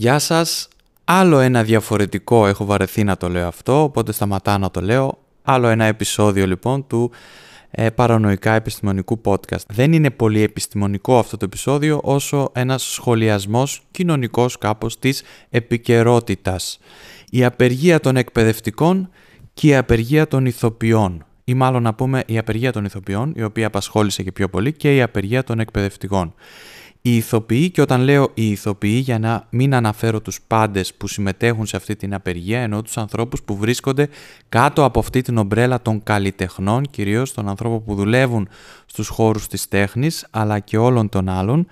Γεια σας. Άλλο ένα διαφορετικό, έχω βαρεθεί να το λέω αυτό, οπότε σταματάω να το λέω. Άλλο ένα επεισόδιο λοιπόν του ε, παρανοϊκά επιστημονικού podcast. Δεν είναι πολύ επιστημονικό αυτό το επεισόδιο όσο ένας σχολιασμός κοινωνικός κάπως της επικαιρότητας. Η απεργία των εκπαιδευτικών και η απεργία των ηθοποιών. Ή μάλλον να πούμε η απεργία των ηθοποιών, η οποία απασχόλησε και πιο πολύ, και η απεργία των εκπαιδευτικών. Οι ηθοποιοί, και όταν λέω οι ηθοποιοί για να μην αναφέρω τους πάντες που συμμετέχουν σε αυτή την απεργία, ενώ τους ανθρώπους που βρίσκονται κάτω από αυτή την ομπρέλα των καλλιτεχνών, κυρίως των ανθρώπων που δουλεύουν στους χώρους της τέχνης, αλλά και όλων των άλλων,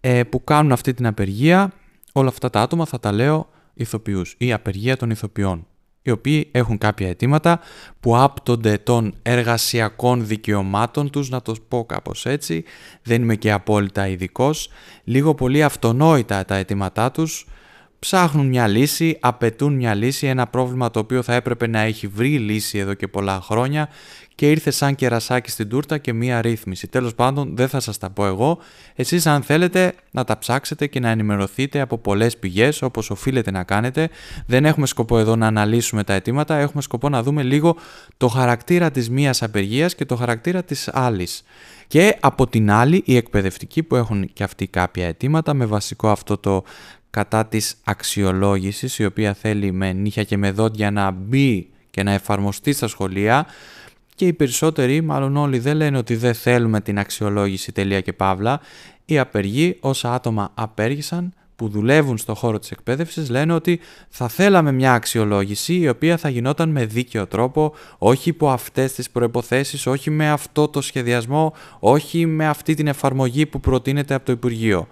ε, που κάνουν αυτή την απεργία, όλα αυτά τα άτομα θα τα λέω ηθοποιούς ή απεργία των ηθοποιών οι οποίοι έχουν κάποια αιτήματα που άπτονται των εργασιακών δικαιωμάτων τους, να το πω κάπως έτσι, δεν είμαι και απόλυτα ειδικός. λίγο πολύ αυτονόητα τα αιτήματά τους, ψάχνουν μια λύση, απαιτούν μια λύση, ένα πρόβλημα το οποίο θα έπρεπε να έχει βρει λύση εδώ και πολλά χρόνια και ήρθε σαν κερασάκι στην τούρτα και μία ρύθμιση. Τέλος πάντων δεν θα σας τα πω εγώ. Εσείς αν θέλετε να τα ψάξετε και να ενημερωθείτε από πολλές πηγές όπως οφείλετε να κάνετε. Δεν έχουμε σκοπό εδώ να αναλύσουμε τα αιτήματα, έχουμε σκοπό να δούμε λίγο το χαρακτήρα της μίας απεργίας και το χαρακτήρα της άλλης. Και από την άλλη οι εκπαιδευτικοί που έχουν και αυτοί κάποια αιτήματα με βασικό αυτό το κατά της αξιολόγησης η οποία θέλει με νύχια και με δόντια να μπει και να εφαρμοστεί στα σχολεία και οι περισσότεροι, μάλλον όλοι δεν λένε ότι δεν θέλουμε την αξιολόγηση τελεία και παύλα. Οι απεργοί όσα άτομα απέργησαν που δουλεύουν στο χώρο της εκπαίδευσης λένε ότι θα θέλαμε μια αξιολόγηση η οποία θα γινόταν με δίκαιο τρόπο, όχι υπό αυτές τις προϋποθέσεις, όχι με αυτό το σχεδιασμό, όχι με αυτή την εφαρμογή που προτείνεται από το Υπουργείο.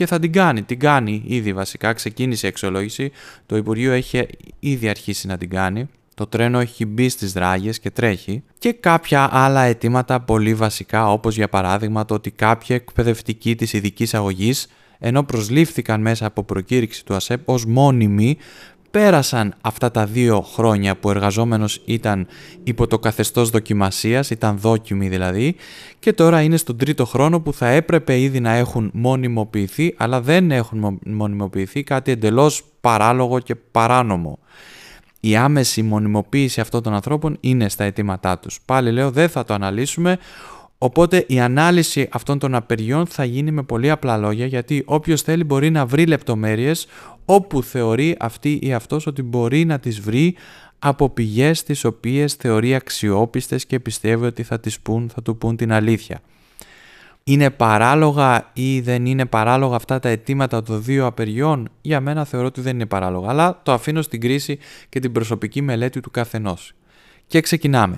Και θα την κάνει, την κάνει ήδη βασικά, ξεκίνησε η αξιολόγηση, το Υπουργείο έχει ήδη αρχίσει να την κάνει. Το τρένο έχει μπει στις δράγες και τρέχει. Και κάποια άλλα αιτήματα πολύ βασικά όπως για παράδειγμα το ότι κάποιοι εκπαιδευτικοί της ειδικής αγωγής ενώ προσλήφθηκαν μέσα από προκήρυξη του ΑΣΕΠ ως μόνιμοι πέρασαν αυτά τα δύο χρόνια που ο εργαζόμενος ήταν υπό το καθεστώς δοκιμασίας, ήταν δόκιμοι δηλαδή και τώρα είναι στον τρίτο χρόνο που θα έπρεπε ήδη να έχουν μονιμοποιηθεί αλλά δεν έχουν μονιμοποιηθεί κάτι εντελώς παράλογο και παράνομο η άμεση μονιμοποίηση αυτών των ανθρώπων είναι στα αιτήματά τους. Πάλι λέω δεν θα το αναλύσουμε, οπότε η ανάλυση αυτών των απεργιών θα γίνει με πολύ απλά λόγια γιατί όποιος θέλει μπορεί να βρει λεπτομέρειες όπου θεωρεί αυτή ή αυτός ότι μπορεί να τις βρει από πηγές τις οποίες θεωρεί αξιόπιστες και πιστεύει ότι θα, τις πούν, θα του πούν την αλήθεια είναι παράλογα ή δεν είναι παράλογα αυτά τα αιτήματα των δύο απεργιών. Για μένα θεωρώ ότι δεν είναι παράλογα, αλλά το αφήνω στην κρίση και την προσωπική μελέτη του καθενός. Και ξεκινάμε.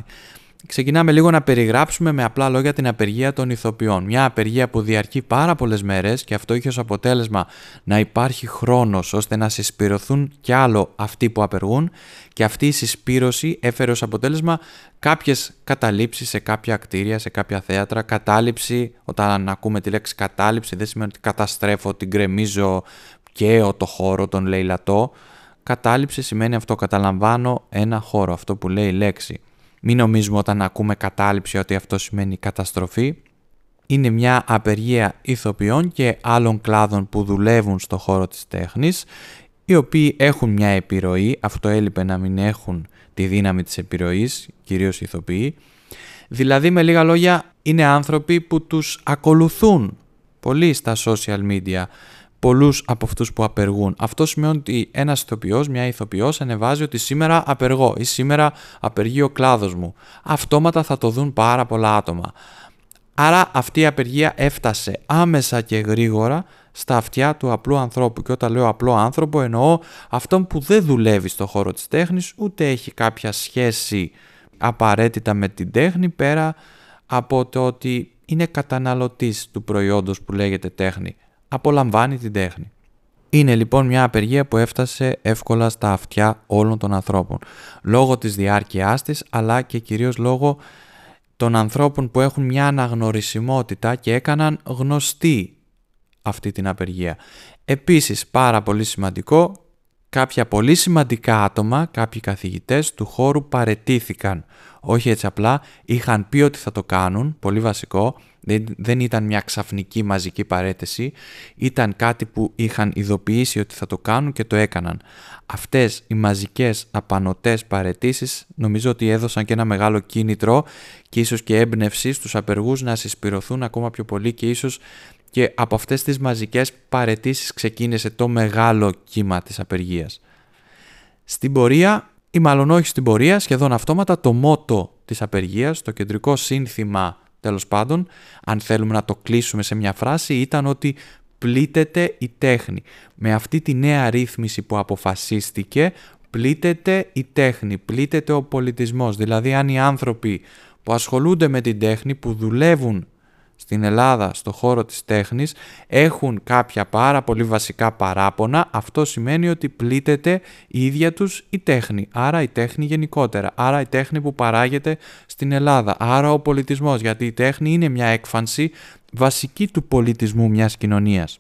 Ξεκινάμε λίγο να περιγράψουμε με απλά λόγια την απεργία των ηθοποιών. Μια απεργία που διαρκεί πάρα πολλές μέρες και αυτό είχε ως αποτέλεσμα να υπάρχει χρόνος ώστε να συσπηρωθούν κι άλλο αυτοί που απεργούν και αυτή η συσπήρωση έφερε ως αποτέλεσμα κάποιες καταλήψεις σε κάποια κτίρια, σε κάποια θέατρα. Κατάληψη, όταν ακούμε τη λέξη κατάληψη, δεν σημαίνει ότι καταστρέφω, την κρεμίζω και το χώρο, τον λαιλατό. Κατάληψη σημαίνει αυτό, καταλαμβάνω ένα χώρο, αυτό που λέει η λέξη. Μην νομίζουμε όταν ακούμε κατάληψη ότι αυτό σημαίνει καταστροφή. Είναι μια απεργία ηθοποιών και άλλων κλάδων που δουλεύουν στο χώρο της τέχνης, οι οποίοι έχουν μια επιρροή, αυτό έλειπε να μην έχουν τη δύναμη της επιρροής, κυρίως οι ηθοποιοί. Δηλαδή με λίγα λόγια είναι άνθρωποι που τους ακολουθούν πολύ στα social media, πολλούς από αυτούς που απεργούν. Αυτό σημαίνει ότι ένας ηθοποιός, μια ηθοποιός ανεβάζει ότι σήμερα απεργώ ή σήμερα απεργεί ο κλάδος μου. Αυτόματα θα το δουν πάρα πολλά άτομα. Άρα αυτή η απεργία έφτασε άμεσα και γρήγορα στα αυτιά του απλού ανθρώπου. Και όταν λέω απλό άνθρωπο εννοώ αυτόν που δεν δουλεύει στο χώρο της τέχνης ούτε έχει κάποια σχέση απαραίτητα με την τέχνη πέρα από το ότι είναι καταναλωτής του προϊόντος που λέγεται τέχνη απολαμβάνει την τέχνη. Είναι λοιπόν μια απεργία που έφτασε εύκολα στα αυτιά όλων των ανθρώπων, λόγω της διάρκειάς της, αλλά και κυρίως λόγω των ανθρώπων που έχουν μια αναγνωρισιμότητα και έκαναν γνωστή αυτή την απεργία. Επίσης, πάρα πολύ σημαντικό, κάποια πολύ σημαντικά άτομα, κάποιοι καθηγητές του χώρου παρετήθηκαν. Όχι έτσι απλά, είχαν πει ότι θα το κάνουν, πολύ βασικό, Δεν ήταν μια ξαφνική μαζική παρέτηση, ήταν κάτι που είχαν ειδοποιήσει ότι θα το κάνουν και το έκαναν. Αυτές οι μαζικές απανοτές παρετήσεις νομίζω ότι έδωσαν και ένα μεγάλο κίνητρο και ίσως και έμπνευση στους απεργούς να συσπηρωθούν ακόμα πιο πολύ και ίσως και από αυτές τις μαζικές παρετήσεις ξεκίνησε το μεγάλο κύμα της απεργίας. Στην πορεία ή μάλλον όχι στην πορεία, σχεδόν αυτόματα το μότο της απεργίας, το κεντρικό σύνθημα τέλος πάντων, αν θέλουμε να το κλείσουμε σε μια φράση, ήταν ότι πλήττεται η τέχνη. Με αυτή τη νέα ρύθμιση που αποφασίστηκε, πλήττεται η τέχνη, πλήττεται ο πολιτισμός. Δηλαδή αν οι άνθρωποι που ασχολούνται με την τέχνη, που δουλεύουν στην Ελλάδα, στο χώρο της τέχνης, έχουν κάποια πάρα πολύ βασικά παράπονα. Αυτό σημαίνει ότι πλήττεται η ίδια τους η τέχνη. Άρα η τέχνη γενικότερα. Άρα η τέχνη που παράγεται στην Ελλάδα. Άρα ο πολιτισμός. Γιατί η τέχνη είναι μια έκφανση βασική του πολιτισμού μιας κοινωνίας.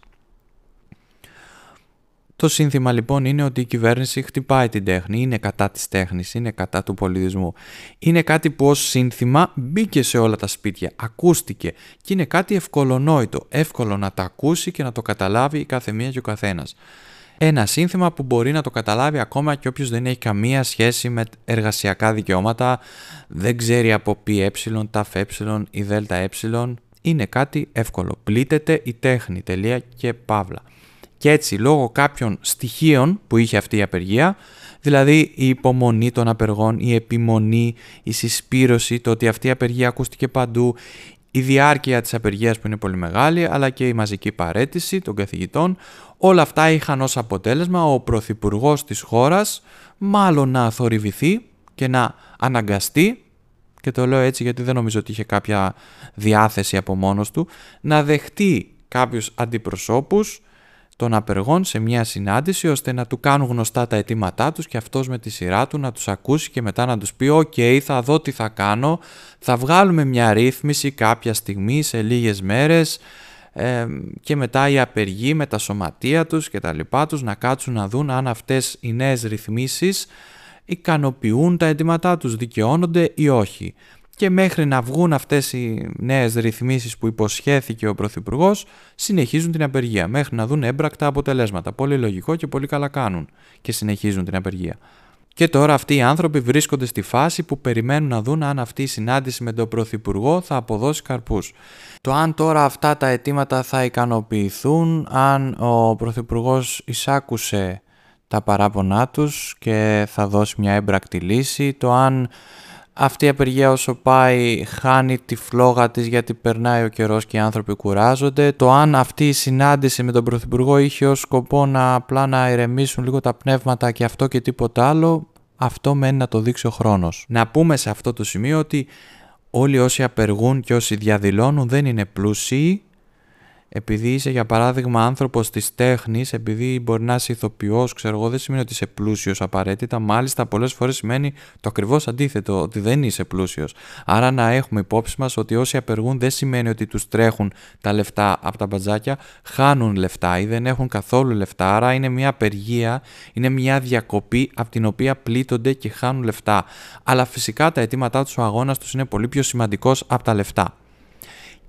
Το σύνθημα λοιπόν είναι ότι η κυβέρνηση χτυπάει την τέχνη, είναι κατά της τέχνης, είναι κατά του πολιτισμού. Είναι κάτι που ως σύνθημα μπήκε σε όλα τα σπίτια, ακούστηκε και είναι κάτι ευκολονόητο, εύκολο να τα ακούσει και να το καταλάβει η κάθε μία και ο καθένας. Ένα σύνθημα που μπορεί να το καταλάβει ακόμα και όποιος δεν έχει καμία σχέση με εργασιακά δικαιώματα, δεν ξέρει από πι ε, ταφ ε ή δέλτα ε, είναι κάτι εύκολο. Πλήττεται η τέχνη, τελεία και παύλα. Και έτσι λόγω κάποιων στοιχείων που είχε αυτή η απεργία, δηλαδή η υπομονή των απεργών, η επιμονή, η συσπήρωση, το ότι αυτή η απεργία ακούστηκε παντού, η διάρκεια της απεργίας που είναι πολύ μεγάλη, αλλά και η μαζική παρέτηση των καθηγητών, όλα αυτά είχαν ως αποτέλεσμα ο Πρωθυπουργός της χώρας μάλλον να θορυβηθεί και να αναγκαστεί και το λέω έτσι γιατί δεν νομίζω ότι είχε κάποια διάθεση από μόνος του, να δεχτεί κάποιους αντιπροσώπους των απεργών σε μια συνάντηση ώστε να του κάνουν γνωστά τα αιτήματά τους και αυτός με τη σειρά του να τους ακούσει και μετά να τους πει «ΟΚ, θα δω τι θα κάνω, θα βγάλουμε μια ρύθμιση κάποια στιγμή σε λίγες μέρες και μετά οι απεργοί με τα σωματεία τους και τα λοιπά τους να κάτσουν να δουν αν αυτές οι νέες ρυθμίσεις ικανοποιούν τα αιτήματά τους, δικαιώνονται ή όχι και μέχρι να βγουν αυτές οι νέες ρυθμίσεις που υποσχέθηκε ο Πρωθυπουργός, συνεχίζουν την απεργία μέχρι να δουν έμπρακτα αποτελέσματα. Πολύ λογικό και πολύ καλά κάνουν και συνεχίζουν την απεργία. Και τώρα αυτοί οι άνθρωποι βρίσκονται στη φάση που περιμένουν να δουν αν αυτή η συνάντηση με τον Πρωθυπουργό θα αποδώσει καρπούς. Το αν τώρα αυτά τα αιτήματα θα ικανοποιηθούν, αν ο Πρωθυπουργός εισάκουσε τα παράπονά τους και θα δώσει μια έμπρακτη λύση, το αν αυτή η απεργία όσο πάει χάνει τη φλόγα της γιατί περνάει ο καιρός και οι άνθρωποι κουράζονται. Το αν αυτή η συνάντηση με τον Πρωθυπουργό είχε ως σκοπό να απλά να ηρεμήσουν λίγο τα πνεύματα και αυτό και τίποτα άλλο, αυτό μένει να το δείξει ο χρόνος. Να πούμε σε αυτό το σημείο ότι όλοι όσοι απεργούν και όσοι διαδηλώνουν δεν είναι πλούσιοι, επειδή είσαι για παράδειγμα άνθρωπος της τέχνης, επειδή μπορεί να είσαι ηθοποιός, ξέρω εγώ, δεν σημαίνει ότι είσαι πλούσιος απαραίτητα. Μάλιστα, πολλές φορές σημαίνει το ακριβώς αντίθετο, ότι δεν είσαι πλούσιος. Άρα, να έχουμε υπόψη μας ότι όσοι απεργούν δεν σημαίνει ότι τους τρέχουν τα λεφτά από τα μπατζάκια, χάνουν λεφτά ή δεν έχουν καθόλου λεφτά. Άρα, είναι μια απεργία, είναι μια διακοπή από την οποία πλήττονται και χάνουν λεφτά. Αλλά φυσικά τα αιτήματά τους ο αγώνας τους είναι πολύ πιο σημαντικός από τα λεφτά.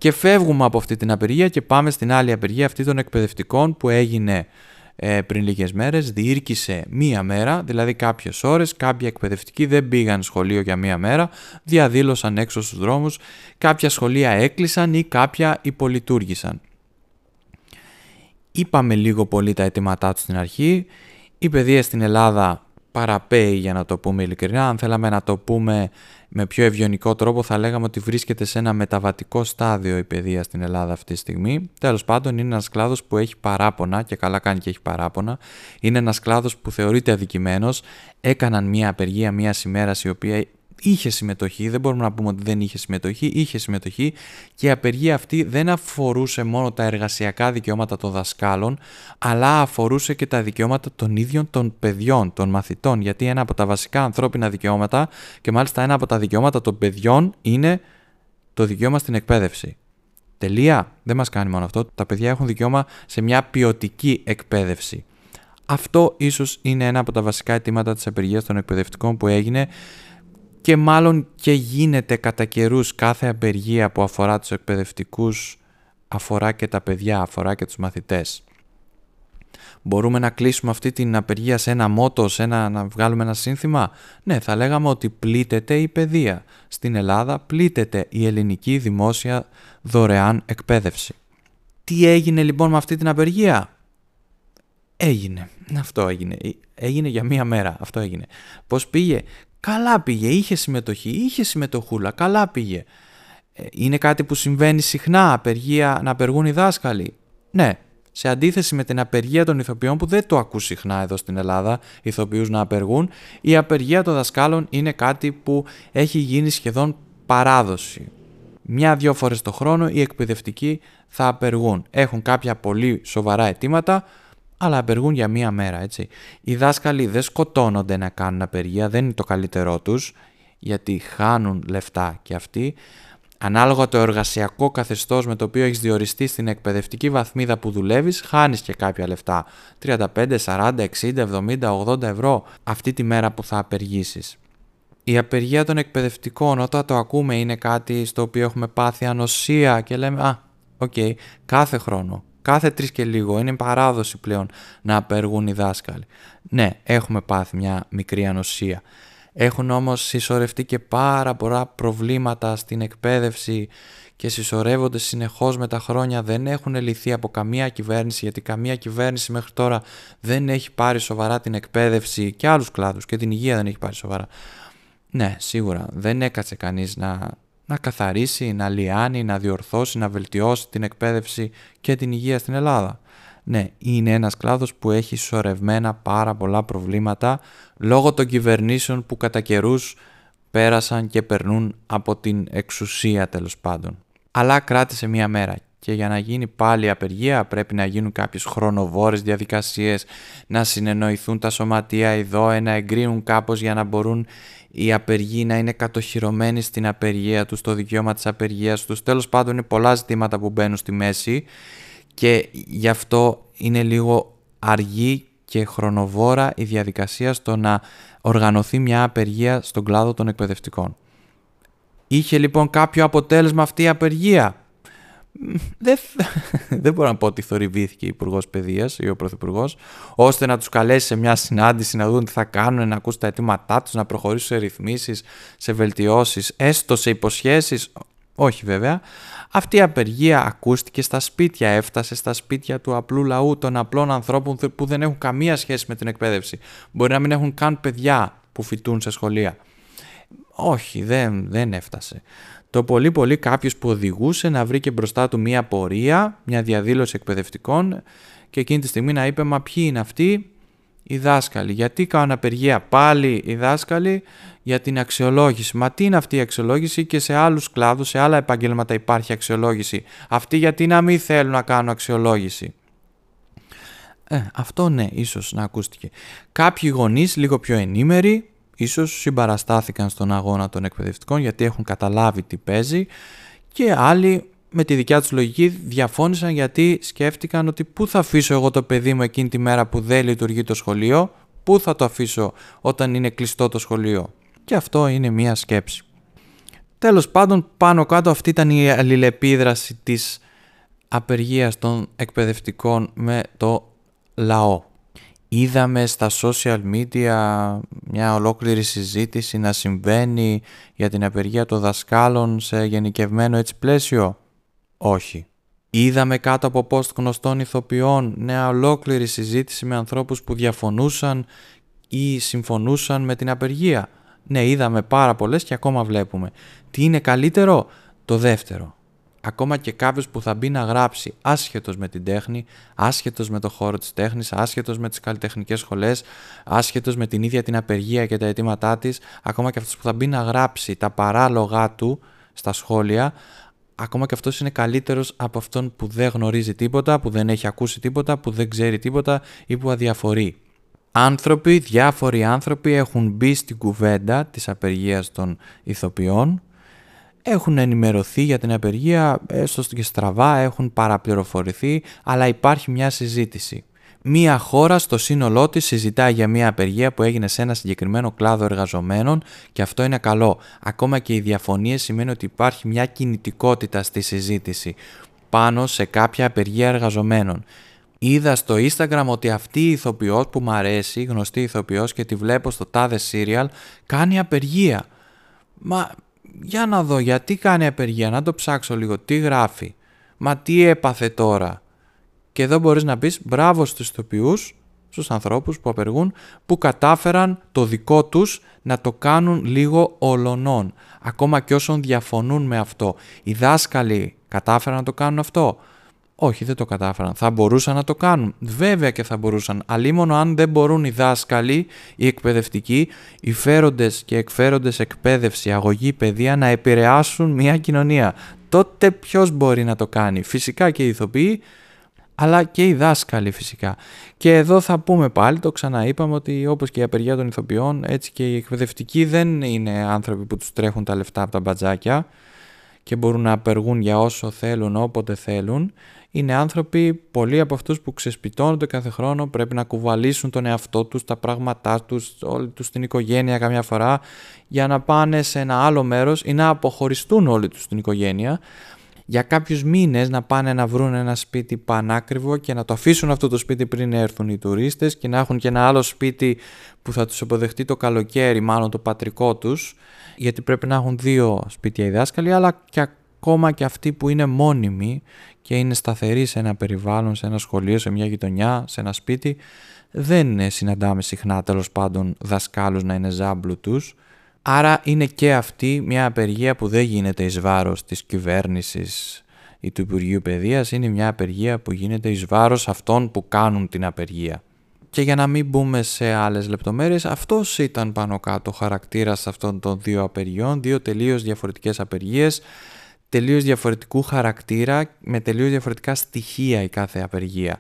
Και φεύγουμε από αυτή την απεργία και πάμε στην άλλη απεργία αυτή των εκπαιδευτικών που έγινε ε, πριν λίγες μέρες, διήρκησε μία μέρα, δηλαδή κάποιες ώρες, κάποιοι εκπαιδευτικοί δεν πήγαν σχολείο για μία μέρα, διαδήλωσαν έξω στους δρόμους, κάποια σχολεία έκλεισαν ή κάποια υπολειτούργησαν. Είπαμε λίγο πολύ τα αιτήματά τους στην αρχή, η παιδεία στην Ελλάδα παραπέει για να το πούμε ειλικρινά, αν θέλαμε να το πούμε με πιο ευγενικό τρόπο θα λέγαμε ότι βρίσκεται σε ένα μεταβατικό στάδιο η παιδεία στην Ελλάδα αυτή τη στιγμή. Τέλος πάντων, είναι ένας κλάδος που έχει παράπονα και καλά κάνει και έχει παράπονα. Είναι ένας κλάδος που θεωρείται αδικημένος. Έκαναν μια απεργία μια ημέρα η οποία είχε συμμετοχή, δεν μπορούμε να πούμε ότι δεν είχε συμμετοχή, είχε συμμετοχή και η απεργία αυτή δεν αφορούσε μόνο τα εργασιακά δικαιώματα των δασκάλων, αλλά αφορούσε και τα δικαιώματα των ίδιων των παιδιών, των μαθητών, γιατί ένα από τα βασικά ανθρώπινα δικαιώματα και μάλιστα ένα από τα δικαιώματα των παιδιών είναι το δικαίωμα στην εκπαίδευση. Τελεία. Δεν μας κάνει μόνο αυτό. Τα παιδιά έχουν δικαίωμα σε μια ποιοτική εκπαίδευση. Αυτό ίσως είναι ένα από τα βασικά αιτήματα της απεργίας των εκπαιδευτικών που έγινε και μάλλον και γίνεται κατά καιρούς κάθε απεργία που αφορά τους εκπαιδευτικούς αφορά και τα παιδιά, αφορά και τους μαθητές. Μπορούμε να κλείσουμε αυτή την απεργία σε ένα μότο, σε ένα, να βγάλουμε ένα σύνθημα; Ναι, θα λέγαμε ότι πλήττεται η παιδεία. Στην Ελλάδα πλήττεται η ελληνική δημόσια δωρεάν εκπαίδευση. Τι έγινε λοιπόν με αυτή την απεργία; Έγινε. Αυτό έγινε. Έγινε για μία μέρα. Αυτό έγινε. Πώς πήγε; Καλά πήγε. Είχε συμμετοχή. Είχε συμμετοχούλα. Καλά πήγε. Ε, είναι κάτι που συμβαίνει συχνά, απεργία, να απεργούν οι δάσκαλοι; Ναι, σε αντίθεση με την απεργία των ηθοποιών που δεν το ακούς συχνά εδώ στην Ελλάδα, ηθοποιούς να απεργούν, η απεργία των δασκάλων είναι κάτι που έχει γίνει σχεδόν παράδοση. Μια-δυο φορές το χρόνο οι εκπαιδευτικοί θα απεργούν. Έχουν κάποια πολύ σοβαρά αιτήματα, αλλά απεργούν για μία μέρα, έτσι. Οι δάσκαλοι δεν σκοτώνονται να κάνουν απεργία, δεν είναι το καλύτερό τους, γιατί χάνουν λεφτά και αυτοί, Ανάλογα το εργασιακό καθεστώς με το οποίο έχεις διοριστεί στην εκπαιδευτική βαθμίδα που δουλεύεις, χάνεις και κάποια λεφτά. 35, 40, 60, 70, 80 ευρώ αυτή τη μέρα που θα απεργήσεις. Η απεργία των εκπαιδευτικών, όταν το ακούμε, είναι κάτι στο οποίο έχουμε πάθει ανοσία και λέμε Α, OK, okay, κάθε χρόνο, κάθε τρεις και λίγο, είναι παράδοση πλέον να απεργούν οι δάσκαλοι. Ναι, έχουμε πάθει μια μικρή ανοσία. Έχουν όμως συσσωρευτεί και πάρα πολλά προβλήματα στην εκπαίδευση και συσσωρεύονται συνεχώς με τα χρόνια, δεν έχουν λυθεί από καμία κυβέρνηση γιατί καμία κυβέρνηση μέχρι τώρα δεν έχει πάρει σοβαρά την εκπαίδευση και άλλους κλάδους και την υγεία δεν έχει πάρει σοβαρά. Ναι, σίγουρα δεν έκατσε κανείς να, να καθαρίσει, να λιάνει, να διορθώσει, να βελτιώσει την εκπαίδευση και την υγεία στην Ελλάδα. Ναι, είναι ένας κλάδος που έχει σωρευμένα πάρα πολλά προβλήματα λόγω των κυβερνήσεων που κατά καιρούς πέρασαν και περνούν από την εξουσία τέλος πάντων. Αλλά κράτησε μία μέρα και για να γίνει πάλι απεργία πρέπει να γίνουν κάποιες χρονοβόρες διαδικασίες, να συνεννοηθούν τα σωματεία εδώ, να εγκρίνουν κάπως για να μπορούν οι απεργοί να είναι κατοχυρωμένοι στην απεργία τους, στο δικαίωμα της απεργίας τους. Τέλος πάντων είναι πολλά ζητήματα που μπαίνουν στη μέση και γι' αυτό είναι λίγο αργή και χρονοβόρα η διαδικασία στο να οργανωθεί μια απεργία στον κλάδο των εκπαιδευτικών. Είχε λοιπόν κάποιο αποτέλεσμα αυτή η απεργία; Δεν, δεν μπορώ να πω ότι θορυβήθηκε ο Υπουργός Παιδείας ή ο Πρωθυπουργός, ώστε να τους καλέσει σε μια συνάντηση να δουν τι θα κάνουν, να ακούσουν τα αιτήματά τους, να προχωρήσουν σε ρυθμίσεις, σε βελτιώσεις, έστω σε υποσχέσεις. Όχι βέβαια, αυτή η απεργία ακούστηκε στα σπίτια, έφτασε στα σπίτια του απλού λαού, των απλών ανθρώπων που δεν έχουν καμία σχέση με την εκπαίδευση. Μπορεί να μην έχουν καν παιδιά που φοιτούν σε σχολεία. Όχι, δεν, δεν έφτασε. Το πολύ πολύ κάποιος που οδηγούσε να βρει και μπροστά του μία πορεία, μια διαδήλωση εκπαιδευτικών και εκείνη τη στιγμή να είπε «Μα ποιοι είναι αυτοί» οι δάσκαλοι. Γιατί κάνουν απεργία πάλι οι δάσκαλοι για την αξιολόγηση. Μα τι είναι αυτή η αξιολόγηση και σε άλλους κλάδους, σε άλλα επαγγέλματα υπάρχει αξιολόγηση. Αυτοί γιατί να μην θέλουν να κάνουν αξιολόγηση. Ε, αυτό ναι, ίσως να ακούστηκε. Κάποιοι γονείς λίγο πιο ενήμεροι, ίσως συμπαραστάθηκαν στον αγώνα των εκπαιδευτικών γιατί έχουν καταλάβει τι παίζει και άλλοι με τη δικιά τους λογική διαφώνησαν γιατί σκέφτηκαν ότι πού θα αφήσω εγώ το παιδί μου εκείνη τη μέρα που δεν λειτουργεί το σχολείο, πού θα το αφήσω όταν είναι κλειστό το σχολείο; Και αυτό είναι μία σκέψη. Τέλος πάντων πάνω κάτω αυτή ήταν η αλληλεπίδραση της απεργίας των εκπαιδευτικών με το λαό. Είδαμε στα social media μια ολόκληρη συζήτηση να συμβαίνει για την απεργία των δασκάλων σε γενικευμένο έτσι πλαίσιο; Όχι. Είδαμε κάτω από post γνωστών ηθοποιών νέα ολόκληρη συζήτηση με ανθρώπους που διαφωνούσαν ή συμφωνούσαν με την απεργία; Ναι, είδαμε πάρα πολλές και ακόμα βλέπουμε. Τι είναι καλύτερο; Το δεύτερο. Ακόμα και κάποιος που θα μπει να γράψει άσχετος με την τέχνη, άσχετος με το χώρο της τέχνης, άσχετος με τις καλλιτεχνικές σχολές, άσχετος με την ίδια την απεργία και τα αιτήματά της, ακόμα και αυτός που θα μπει να γράψει τα παράλογά του στα σχόλια, ακόμα και αυτός είναι καλύτερος από αυτόν που δεν γνωρίζει τίποτα, που δεν έχει ακούσει τίποτα, που δεν ξέρει τίποτα ή που αδιαφορεί. Άνθρωποι, διάφοροι άνθρωποι έχουν μπει στην κουβέντα της απεργίας των ηθοποιών, έχουν ενημερωθεί για την απεργία, έστω και στραβά, έχουν παραπληροφορηθεί, αλλά υπάρχει μια συζήτηση. Μία χώρα στο σύνολό της συζητάει για μία απεργία που έγινε σε ένα συγκεκριμένο κλάδο εργαζομένων και αυτό είναι καλό. Ακόμα και οι διαφωνίες σημαίνει ότι υπάρχει μια κινητικότητα στη συζήτηση πάνω σε κάποια απεργία εργαζομένων. Είδα στο Instagram ότι αυτή η ηθοποιός που μου αρέσει, η γνωστή ηθοποιός και τη βλέπω στο τάδε serial, κάνει απεργία. Μα για να δω γιατί κάνει απεργία, να το ψάξω λίγο, τι γράφει. Μα τι έπαθε τώρα. Και εδώ μπορείς να πεις μπράβο στους ηθοποιούς, στους ανθρώπους που απεργούν, που κατάφεραν το δικό τους να το κάνουν λίγο ολονών. Ακόμα και όσων διαφωνούν με αυτό. Οι δάσκαλοι κατάφεραν να το κάνουν αυτό. Όχι, δεν το κατάφεραν. Θα μπορούσαν να το κάνουν. Βέβαια και θα μπορούσαν. Αλλήμωνο αν δεν μπορούν οι δάσκαλοι, οι εκπαιδευτικοί, οι φέροντες και εκφέροντες εκπαίδευση, αγωγή, παιδεία να επηρεάσουν μια κοινωνία. Τότε ποιος μπορεί να το κάνει; Φυσικά και οι ηθοποιοί, αλλά και οι δάσκαλοι φυσικά. Και εδώ θα πούμε πάλι, το ξαναείπαμε, ότι όπως και η απεργία των ηθοποιών, έτσι και οι εκπαιδευτικοί δεν είναι άνθρωποι που τους τρέχουν τα λεφτά από τα μπατζάκια και μπορούν να απεργούν για όσο θέλουν, όποτε θέλουν. Είναι άνθρωποι, πολλοί από αυτούς που ξεσπιτώνονται κάθε χρόνο, πρέπει να κουβαλήσουν τον εαυτό τους, τα πράγματά τους, όλη τους την οικογένεια καμιά φορά, για να πάνε σε ένα άλλο μέρος ή να αποχωριστούν όλοι τους την οικογένεια. Για κάποιους μήνες να πάνε να βρουν ένα σπίτι πανάκριβο και να το αφήσουν αυτό το σπίτι πριν έρθουν οι τουρίστες και να έχουν και ένα άλλο σπίτι που θα τους αποδεχτεί το καλοκαίρι, μάλλον το πατρικό τους, γιατί πρέπει να έχουν δύο σπίτια οι δάσκαλοι, αλλά και ακόμα και αυτοί που είναι μόνιμοι και είναι σταθεροί σε ένα περιβάλλον, σε ένα σχολείο, σε μια γειτονιά, σε ένα σπίτι, δεν συναντάμε συχνά τέλος πάντων δασκάλους να είναι ζάμπλου τους Άρα είναι και αυτή μια απεργία που δεν γίνεται εις βάρος της κυβέρνησης ή του Υπουργείου Παιδείας, είναι μια απεργία που γίνεται εις βάρος αυτών που κάνουν την απεργία. Και για να μην μπούμε σε άλλες λεπτομέρειες, αυτός ήταν πάνω κάτω ο χαρακτήρας αυτών των δύο απεργιών, δύο τελείως διαφορετικές απεργίες, τελείως διαφορετικού χαρακτήρα, με τελείως διαφορετικά στοιχεία η κάθε απεργία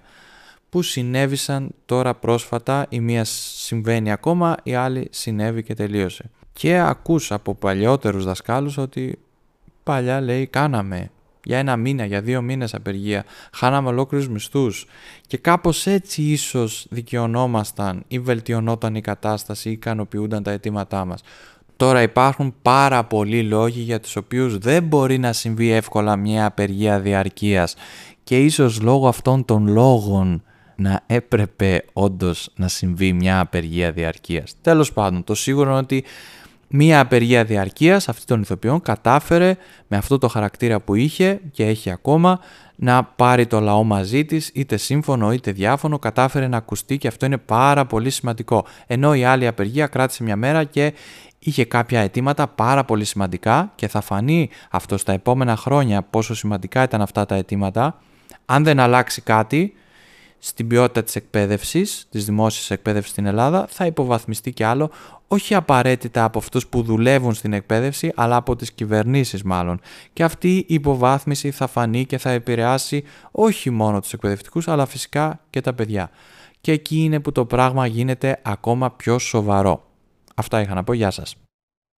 που συνέβησαν τώρα πρόσφατα, η μία συμβαίνει ακόμα, η άλλη συνέβη και τελείωσε και ακούς από παλιότερους δασκάλους ότι παλιά λέει κάναμε για ένα μήνα, για δύο μήνες απεργία, χάναμε ολόκληρους μισθούς και κάπως έτσι ίσως δικαιωνόμασταν ή βελτιωνόταν η κατάσταση ή ικανοποιούνταν τα αιτήματά μας. Τώρα υπάρχουν πάρα πολλοί λόγοι για τους οποίους δεν μπορεί να συμβεί εύκολα μια απεργία διαρκείας και ίσως λόγω αυτών των λόγων να έπρεπε όντως να συμβεί μια απεργία διαρκείας. Τέλος πάντων, το σίγουρο είναι ότι Μία απεργία διαρκείας αυτή των ηθοποιών κατάφερε με αυτό το χαρακτήρα που είχε και έχει ακόμα να πάρει το λαό μαζί της, είτε σύμφωνο είτε διάφωνο, κατάφερε να ακουστεί και αυτό είναι πάρα πολύ σημαντικό. Ενώ η άλλη απεργία κράτησε μια μέρα και είχε κάποια αιτήματα πάρα πολύ σημαντικά και θα φανεί αυτό στα επόμενα χρόνια πόσο σημαντικά ήταν αυτά τα αιτήματα. Αν δεν αλλάξει κάτι, στην ποιότητα της εκπαίδευσης, της δημόσιας εκπαίδευσης στην Ελλάδα, θα υποβαθμιστεί και άλλο, όχι απαραίτητα από αυτούς που δουλεύουν στην εκπαίδευση, αλλά από τις κυβερνήσεις μάλλον. Και αυτή η υποβάθμιση θα φανεί και θα επηρεάσει όχι μόνο τους εκπαιδευτικούς, αλλά φυσικά και τα παιδιά. Και εκεί είναι που το πράγμα γίνεται ακόμα πιο σοβαρό. Αυτά είχα να πω. Γεια σας.